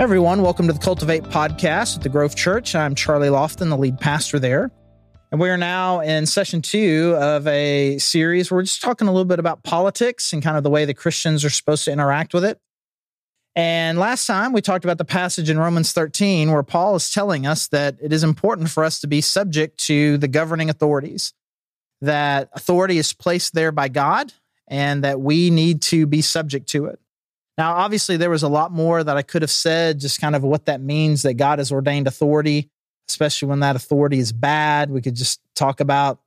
everyone, welcome to the Cultivate podcast at the Grove Church. I'm Charlie Lofton, the lead pastor there. And we are now in session two of a series where we're just talking a little bit about politics and kind of the way the Christians are supposed to interact with it. And last time we talked about the passage in Romans 13 where Paul is telling us that it is important for us to be subject to the governing authorities, that authority is placed there by God, and that we need to be subject to it. Now, obviously, there was a lot more that I could have said, just kind of what that means that God has ordained authority, especially when that authority is bad. We could just talk about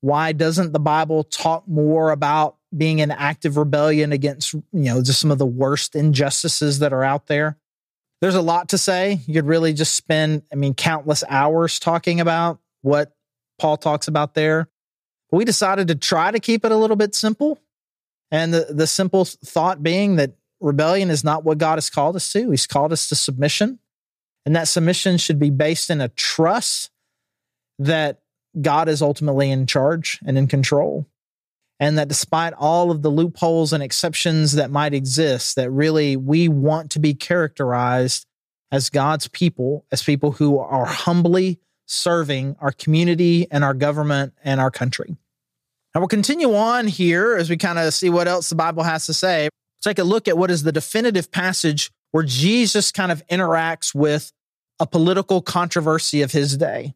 why doesn't the Bible talk more about being in active rebellion against, you know, just some of the worst injustices that are out there. There's a lot to say. You could really just spend, I mean, countless hours talking about what Paul talks about there. We decided to try to keep it a little bit simple. And the, the simple thought being that rebellion is not what God has called us to. He's called us to submission. And that submission should be based in a trust that God is ultimately in charge and in control. And that despite all of the loopholes and exceptions that might exist, that really we want to be characterized as God's people, as people who are humbly serving our community and our government and our country. And we'll continue on here as we kind of see what else the Bible has to say take a look at what is the definitive passage where Jesus kind of interacts with a political controversy of his day.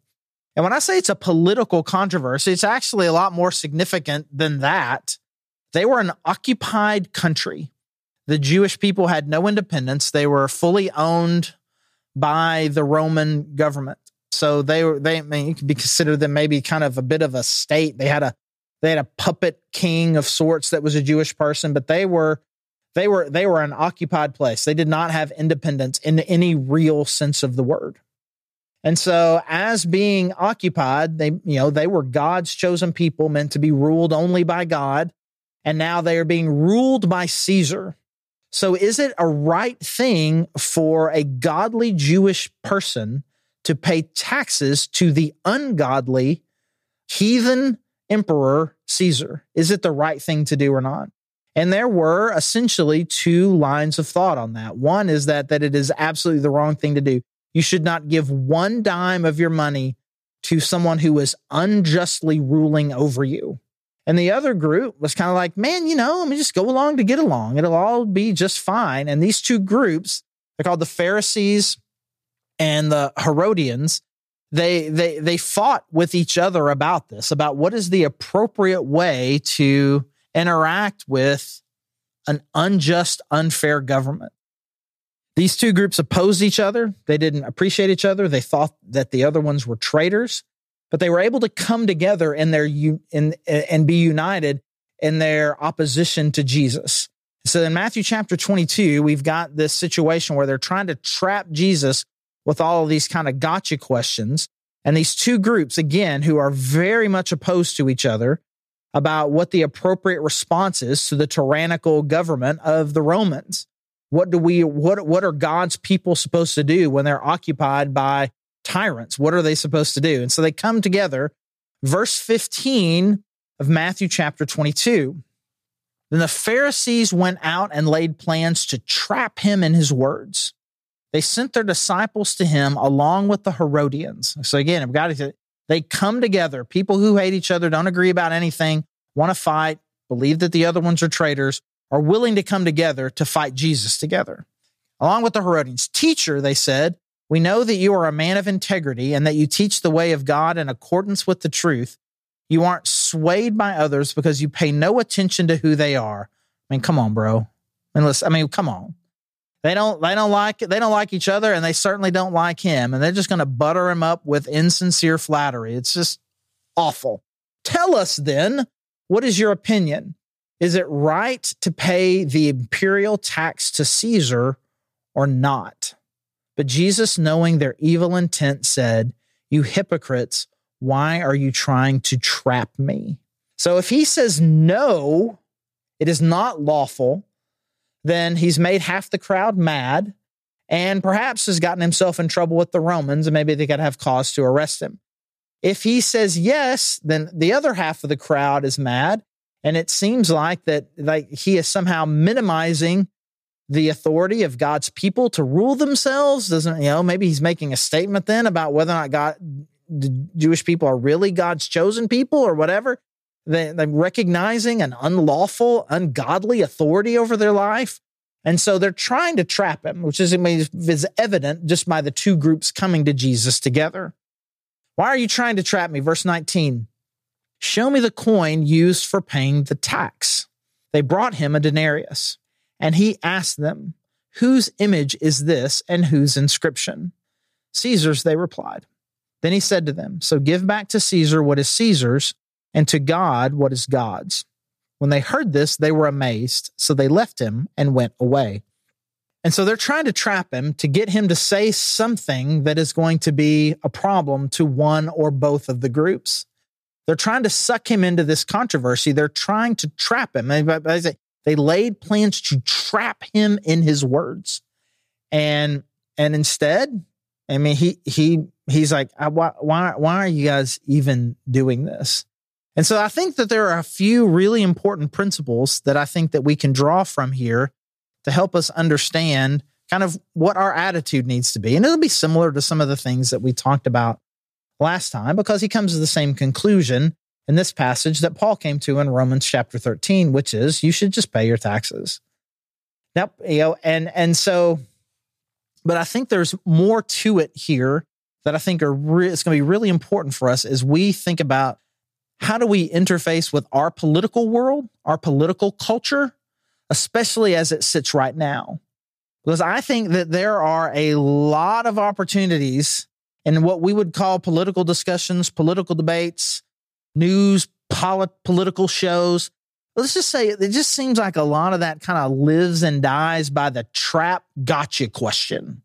And when I say it's a political controversy, it's actually a lot more significant than that. They were an occupied country. The Jewish people had no independence. They were fully owned by the Roman government. So they were they I mean, you could be considered them maybe kind of a bit of a state. They had a they had a puppet king of sorts that was a Jewish person, but they were they were they were an occupied place. They did not have independence in any real sense of the word. And so as being occupied, they you know, they were God's chosen people meant to be ruled only by God, and now they are being ruled by Caesar. So is it a right thing for a godly Jewish person to pay taxes to the ungodly heathen emperor Caesar? Is it the right thing to do or not? And there were essentially two lines of thought on that. One is that that it is absolutely the wrong thing to do. You should not give one dime of your money to someone who is unjustly ruling over you. And the other group was kind of like, man, you know, let me just go along to get along. It'll all be just fine. And these two groups, they're called the Pharisees and the Herodians. They they they fought with each other about this, about what is the appropriate way to interact with an unjust, unfair government. These two groups opposed each other. They didn't appreciate each other. They thought that the other ones were traitors, but they were able to come together in their in, and be united in their opposition to Jesus. So in Matthew chapter 22, we've got this situation where they're trying to trap Jesus with all of these kind of gotcha questions. And these two groups, again, who are very much opposed to each other, about what the appropriate response is to the tyrannical government of the Romans. What do we what what are God's people supposed to do when they're occupied by tyrants? What are they supposed to do? And so they come together. Verse 15 of Matthew chapter 22. Then the Pharisees went out and laid plans to trap him in his words. They sent their disciples to him along with the Herodians. So again, I've got to they come together. People who hate each other, don't agree about anything, want to fight, believe that the other ones are traitors, are willing to come together to fight Jesus together. Along with the Herodians, teacher, they said, we know that you are a man of integrity and that you teach the way of God in accordance with the truth. You aren't swayed by others because you pay no attention to who they are. I mean, come on, bro. I mean, listen, I mean, come on. They don't they don't like they don't like each other and they certainly don't like him and they're just going to butter him up with insincere flattery. It's just awful. Tell us then, what is your opinion? Is it right to pay the imperial tax to Caesar or not? But Jesus, knowing their evil intent, said, You hypocrites, why are you trying to trap me? So if he says no, it is not lawful then he's made half the crowd mad and perhaps has gotten himself in trouble with the Romans and maybe they could have cause to arrest him. If he says yes, then the other half of the crowd is mad and it seems like that like he is somehow minimizing the authority of God's people to rule themselves? Doesn't, you know, maybe he's making a statement then about whether or not God, the Jewish people are really God's chosen people or whatever. They, they're recognizing an unlawful, ungodly authority over their life. And so they're trying to trap him, which is, is evident just by the two groups coming to Jesus together. Why are you trying to trap me? Verse 19 Show me the coin used for paying the tax. They brought him a denarius, and he asked them, Whose image is this and whose inscription? Caesar's, they replied. Then he said to them, So give back to Caesar what is Caesar's, and to God what is God's. When they heard this, they were amazed. So they left him and went away. And so they're trying to trap him to get him to say something that is going to be a problem to one or both of the groups. They're trying to suck him into this controversy. They're trying to trap him. They laid plans to trap him in his words. And and instead, I mean, he he he's like, uh, why why why are you guys even doing this? And so I think that there are a few really important principles that I think that we can draw from here to help us understand kind of what our attitude needs to be. And it'll be similar to some of the things that we talked about last time because he comes to the same conclusion in this passage that Paul came to in Romans chapter 13, which is you should just pay your taxes. Now, you know, and and so, but I think there's more to it here that I think are re- it's going to be really important for us as we think about how do we interface with our political world, our political culture, especially as it sits right now? Because I think that there are a lot of opportunities in what we would call political discussions, political debates, news, polit- political shows. Let's just say it just seems like a lot of that kind of lives and dies by the trap gotcha question,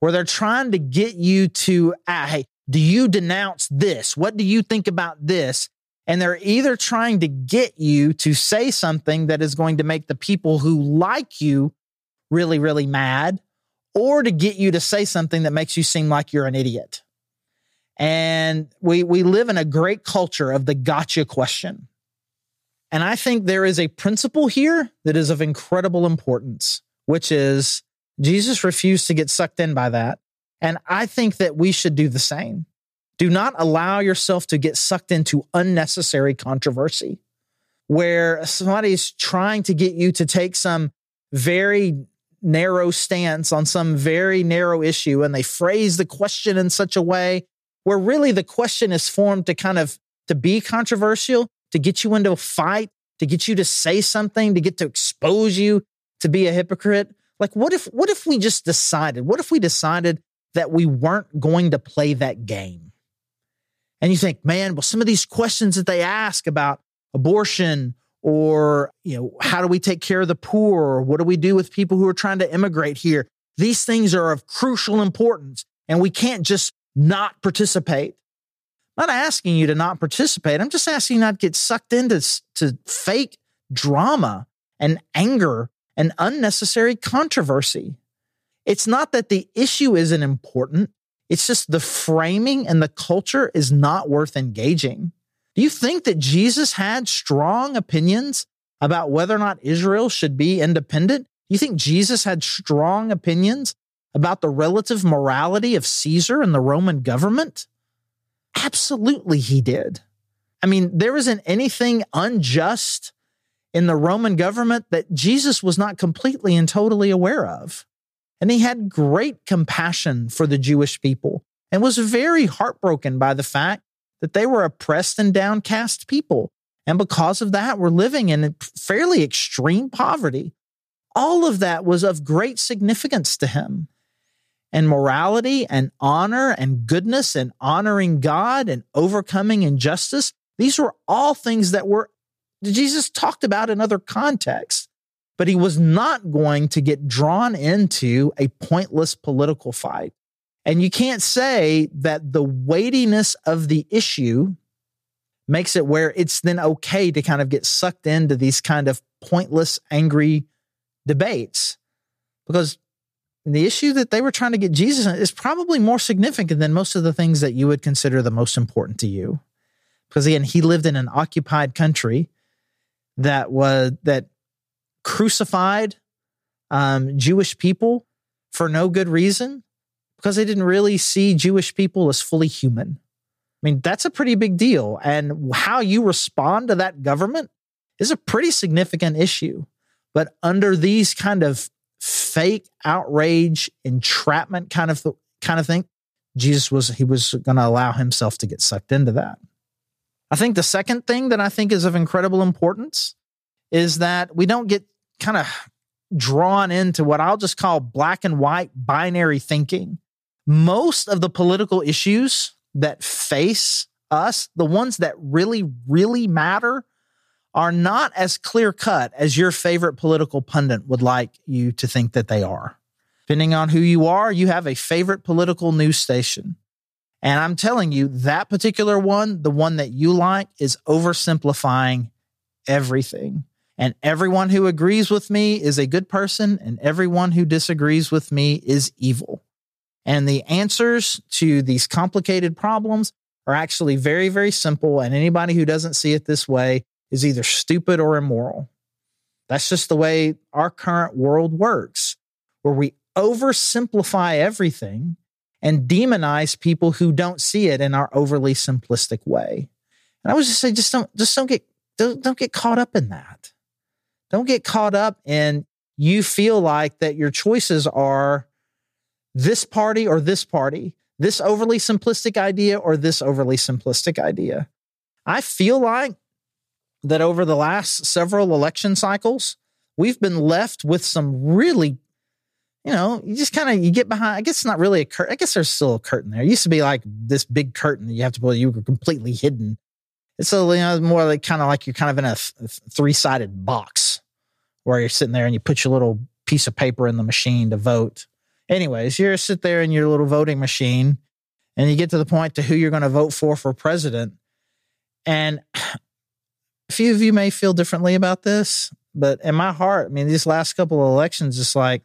where they're trying to get you to, ah, hey, do you denounce this? What do you think about this? And they're either trying to get you to say something that is going to make the people who like you really, really mad, or to get you to say something that makes you seem like you're an idiot. And we, we live in a great culture of the gotcha question. And I think there is a principle here that is of incredible importance, which is Jesus refused to get sucked in by that. And I think that we should do the same. Do not allow yourself to get sucked into unnecessary controversy where somebody's trying to get you to take some very narrow stance on some very narrow issue and they phrase the question in such a way where really the question is formed to kind of to be controversial, to get you into a fight, to get you to say something, to get to expose you to be a hypocrite. Like what if what if we just decided? What if we decided that we weren't going to play that game? And you think, man, well, some of these questions that they ask about abortion or, you know, how do we take care of the poor? Or what do we do with people who are trying to immigrate here? These things are of crucial importance. And we can't just not participate. I'm not asking you to not participate. I'm just asking you not to get sucked into to fake drama and anger and unnecessary controversy. It's not that the issue isn't important. It's just the framing and the culture is not worth engaging. Do you think that Jesus had strong opinions about whether or not Israel should be independent? Do you think Jesus had strong opinions about the relative morality of Caesar and the Roman government? Absolutely, he did. I mean, there isn't anything unjust in the Roman government that Jesus was not completely and totally aware of. And he had great compassion for the Jewish people and was very heartbroken by the fact that they were oppressed and downcast people. And because of that, were living in fairly extreme poverty. All of that was of great significance to him. And morality and honor and goodness and honoring God and overcoming injustice, these were all things that were Jesus talked about in other contexts but he was not going to get drawn into a pointless political fight. And you can't say that the weightiness of the issue makes it where it's then okay to kind of get sucked into these kind of pointless, angry debates. Because the issue that they were trying to get Jesus is probably more significant than most of the things that you would consider the most important to you. Because again, he lived in an occupied country that was that crucified um, Jewish people for no good reason because they didn't really see Jewish people as fully human. I mean, that's a pretty big deal. And how you respond to that government is a pretty significant issue. But under these kind of fake outrage, entrapment kind of kind of thing, Jesus was he was going to allow himself to get sucked into that. I think the second thing that I think is of incredible importance is that we don't get kind of drawn into what I'll just call black and white binary thinking. Most of the political issues that face us, the ones that really, really matter, are not as clear cut as your favorite political pundit would like you to think that they are. Depending on who you are, you have a favorite political news station. And I'm telling you, that particular one, the one that you like, is oversimplifying everything. And everyone who agrees with me is a good person, and everyone who disagrees with me is evil. And the answers to these complicated problems are actually very, very simple. And anybody who doesn't see it this way is either stupid or immoral. That's just the way our current world works, where we oversimplify everything and demonize people who don't see it in our overly simplistic way. And I would just say, just don't, just don't get, don't, don't get caught up in that. Don't get caught up in you feel like that your choices are this party or this party, this overly simplistic idea or this overly simplistic idea. I feel like that over the last several election cycles, we've been left with some really, you know, you just kind of you get behind. I guess it's not really a curtain. I guess there's still a curtain there. It used to be like this big curtain that you have to pull. You were completely hidden. It's a you know more like kind of like you're kind of in a th- three sided box where you're sitting there and you put your little piece of paper in the machine to vote. Anyways, you sit there in your little voting machine and you get to the point to who you're going to vote for for president. And a few of you may feel differently about this, but in my heart, I mean, these last couple of elections, it's like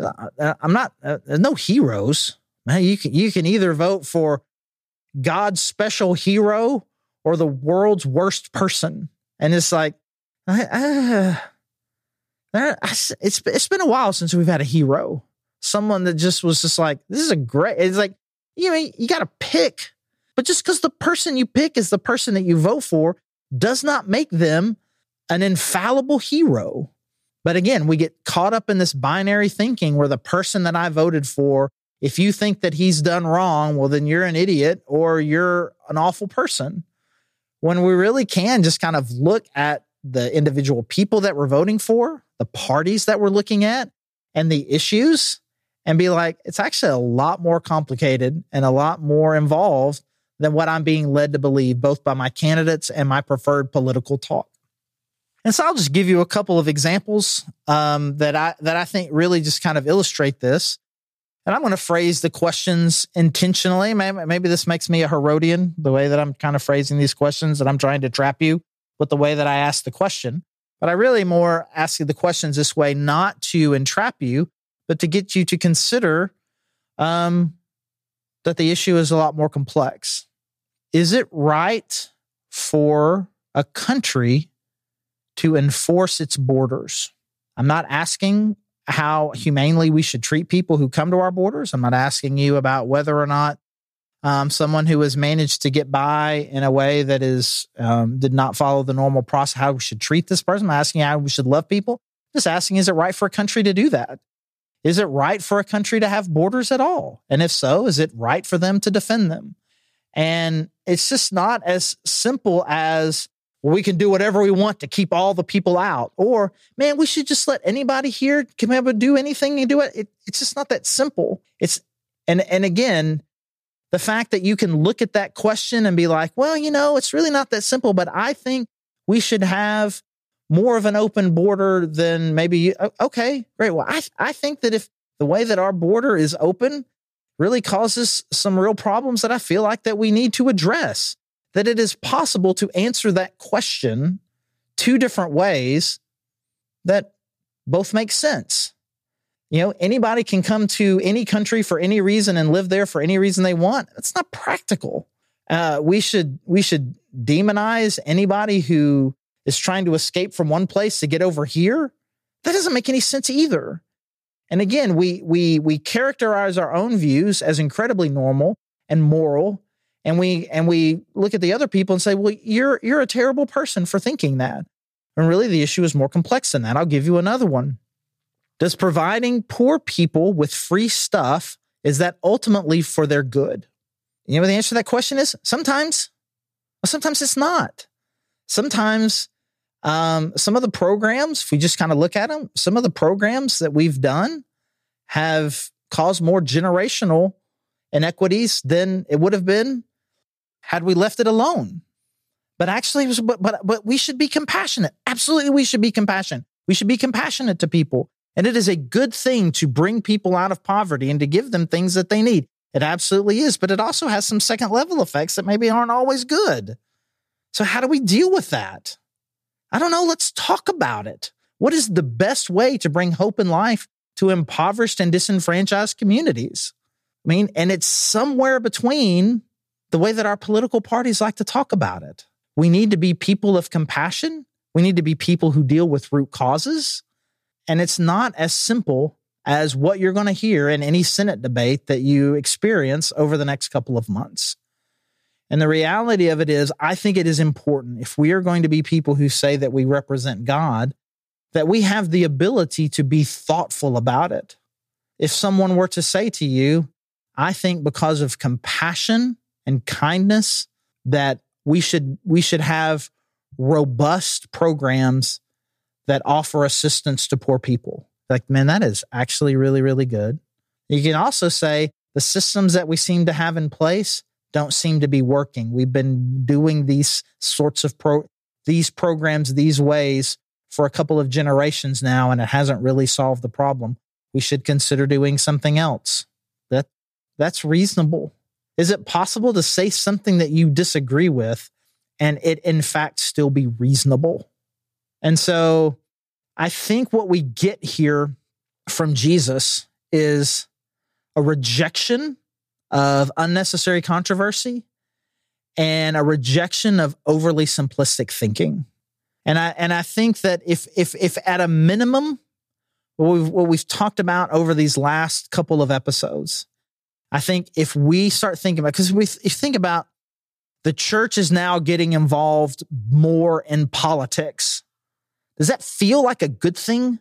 uh, uh, I'm not. Uh, no heroes. Man, you can you can either vote for God's special hero or the world's worst person, and it's like, I, it's it's been a while since we've had a hero, someone that just was just like, this is a great. It's like you know you got to pick, but just because the person you pick is the person that you vote for does not make them an infallible hero. But again, we get caught up in this binary thinking where the person that I voted for, if you think that he's done wrong, well, then you're an idiot or you're an awful person. When we really can just kind of look at the individual people that we're voting for, the parties that we're looking at, and the issues, and be like, it's actually a lot more complicated and a lot more involved than what I'm being led to believe, both by my candidates and my preferred political talk. And so I'll just give you a couple of examples um, that I that I think really just kind of illustrate this. And I'm going to phrase the questions intentionally. Maybe, maybe this makes me a Herodian, the way that I'm kind of phrasing these questions, that I'm trying to trap you with the way that I ask the question. But I really more ask you the questions this way, not to entrap you, but to get you to consider um, that the issue is a lot more complex is it right for a country to enforce its borders? I'm not asking how humanely we should treat people who come to our borders. I'm not asking you about whether or not um, someone who has managed to get by in a way that is um, did not follow the normal process, how we should treat this person. I'm asking how we should love people. Just asking, is it right for a country to do that? Is it right for a country to have borders at all? And if so, is it right for them to defend them? And it's just not as simple as well, we can do whatever we want to keep all the people out. Or, man, we should just let anybody here come ever do anything and do it. it. It's just not that simple. It's and and again, the fact that you can look at that question and be like, well, you know, it's really not that simple, but I think we should have more of an open border than maybe you, okay, great. Well, I I think that if the way that our border is open really causes some real problems that I feel like that we need to address. That it is possible to answer that question two different ways that both make sense. You know, anybody can come to any country for any reason and live there for any reason they want. That's not practical. Uh, we should we should demonize anybody who is trying to escape from one place to get over here. That doesn't make any sense either. And again, we we we characterize our own views as incredibly normal and moral, and we and we look at the other people and say, "Well, you're you're a terrible person for thinking that." And really, the issue is more complex than that. I'll give you another one. Does providing poor people with free stuff is that ultimately for their good? You know what the answer to that question is? Sometimes, sometimes it's not. Sometimes um, some of the programs, if we just kind of look at them, some of the programs that we've done have caused more generational inequities than it would have been had we left it alone. But actually, but, but, but we should be compassionate. Absolutely, we should be compassionate. We should be compassionate to people. And it is a good thing to bring people out of poverty and to give them things that they need. It absolutely is, but it also has some second level effects that maybe aren't always good. So, how do we deal with that? I don't know. Let's talk about it. What is the best way to bring hope and life to impoverished and disenfranchised communities? I mean, and it's somewhere between the way that our political parties like to talk about it. We need to be people of compassion. We need to be people who deal with root causes. And it's not as simple as what you're going to hear in any Senate debate that you experience over the next couple of months. And the reality of it is, I think it is important if we are going to be people who say that we represent God, that we have the ability to be thoughtful about it. If someone were to say to you, I think because of compassion and kindness, that we should, we should have robust programs that offer assistance to poor people. Like, man, that is actually really, really good. You can also say the systems that we seem to have in place don't seem to be working. We've been doing these sorts of pro these programs these ways for a couple of generations now and it hasn't really solved the problem. We should consider doing something else. That that's reasonable. Is it possible to say something that you disagree with and it in fact still be reasonable? And so I think what we get here from Jesus is a rejection of unnecessary controversy and a rejection of overly simplistic thinking. And I and I think that if if if at a minimum, what we've what we've talked about over these last couple of episodes, I think if we start thinking about because we if you think about the church is now getting involved more in politics. Does that feel like a good thing?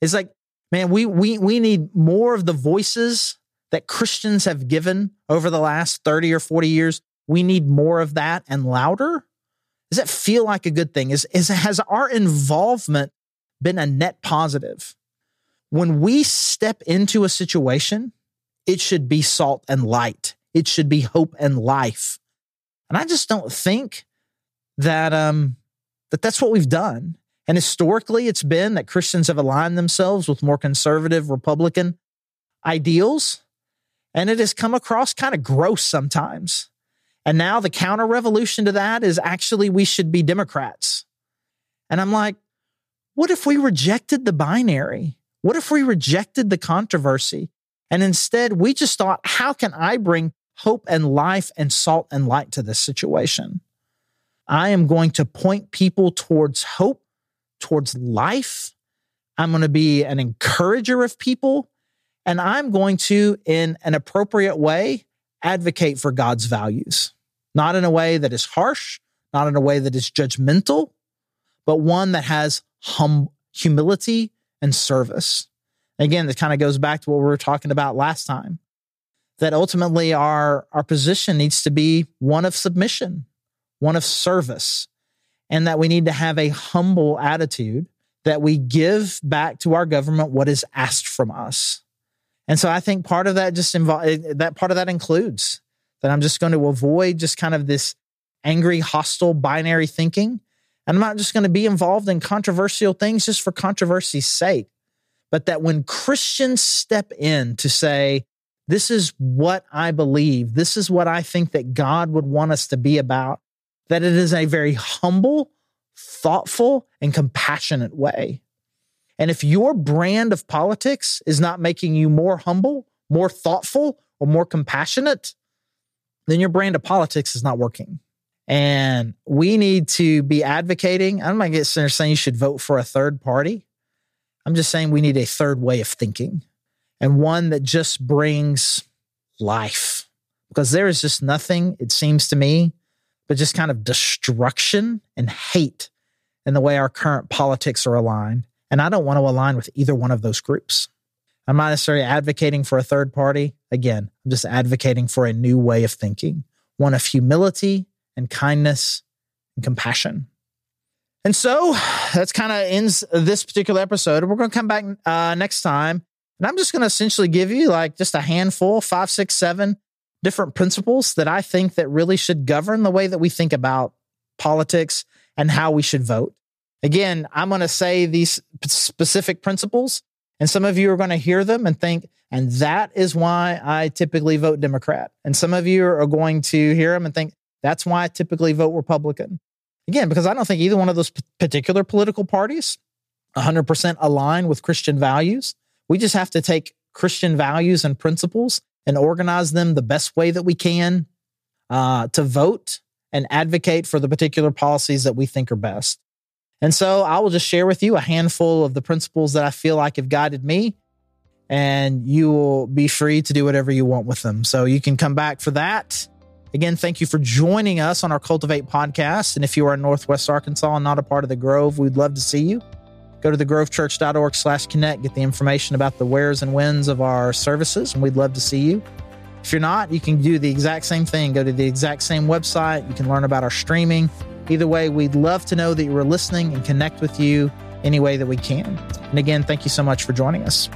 It's like, man, we we we need more of the voices that Christians have given over the last 30 or 40 years, we need more of that and louder? Does that feel like a good thing? Is, is has our involvement been a net positive? When we step into a situation, it should be salt and light. It should be hope and life. And I just don't think that um that that's what we've done. And historically, it's been that Christians have aligned themselves with more conservative Republican ideals. And it has come across kind of gross sometimes. And now the counter revolution to that is actually we should be Democrats. And I'm like, what if we rejected the binary? What if we rejected the controversy? And instead, we just thought, how can I bring hope and life and salt and light to this situation? I am going to point people towards hope, towards life. I'm going to be an encourager of people. And I'm going to, in an appropriate way, advocate for God's values, not in a way that is harsh, not in a way that is judgmental, but one that has hum- humility and service. Again, this kind of goes back to what we were talking about last time that ultimately our, our position needs to be one of submission, one of service, and that we need to have a humble attitude that we give back to our government what is asked from us. And so I think part of that just involve eh, that part of that includes that I'm just going to avoid just kind of this angry, hostile, binary thinking. And I'm not just going to be involved in controversial things just for controversy's sake, but that when Christians step in to say, this is what I believe, this is what I think that God would want us to be about, that it is a very humble, thoughtful, and compassionate way. And if your brand of politics is not making you more humble, more thoughtful, or more compassionate, then your brand of politics is not working. And we need to be advocating. I'm not getting saying you should vote for a third party, I'm just saying we need a third way of thinking and one that just brings life because there is just nothing, it seems to me, but just kind of destruction and hate in the way our current politics are aligned. And I don't want to align with either one of those groups. I'm not necessarily advocating for a third party. Again, I'm just advocating for a new way of thinking, one of humility and kindness and compassion. And so that's kind of ends this particular episode. We're going to come back uh, next time. And I'm just going to essentially give you like just a handful, five, six, seven different principles that I think that really should govern the way that we think about politics and how we should vote. Again, I'm going to say these specific principles, and some of you are going to hear them and think, and that is why I typically vote Democrat. And some of you are going to hear them and think, that's why I typically vote Republican. Again, because I don't think either one of those particular political parties 100% align with Christian values. We just have to take Christian values and principles and organize them the best way that we can uh, to vote and advocate for the particular policies that we think are best. And so I will just share with you a handful of the principles that I feel like have guided me, and you will be free to do whatever you want with them. So you can come back for that. Again, thank you for joining us on our Cultivate podcast. And if you are in Northwest Arkansas and not a part of the Grove, we'd love to see you. Go to thegrovechurch.org slash connect, get the information about the wheres and whens of our services, and we'd love to see you. If you're not, you can do the exact same thing. Go to the exact same website. You can learn about our streaming. Either way, we'd love to know that you are listening and connect with you any way that we can. And again, thank you so much for joining us.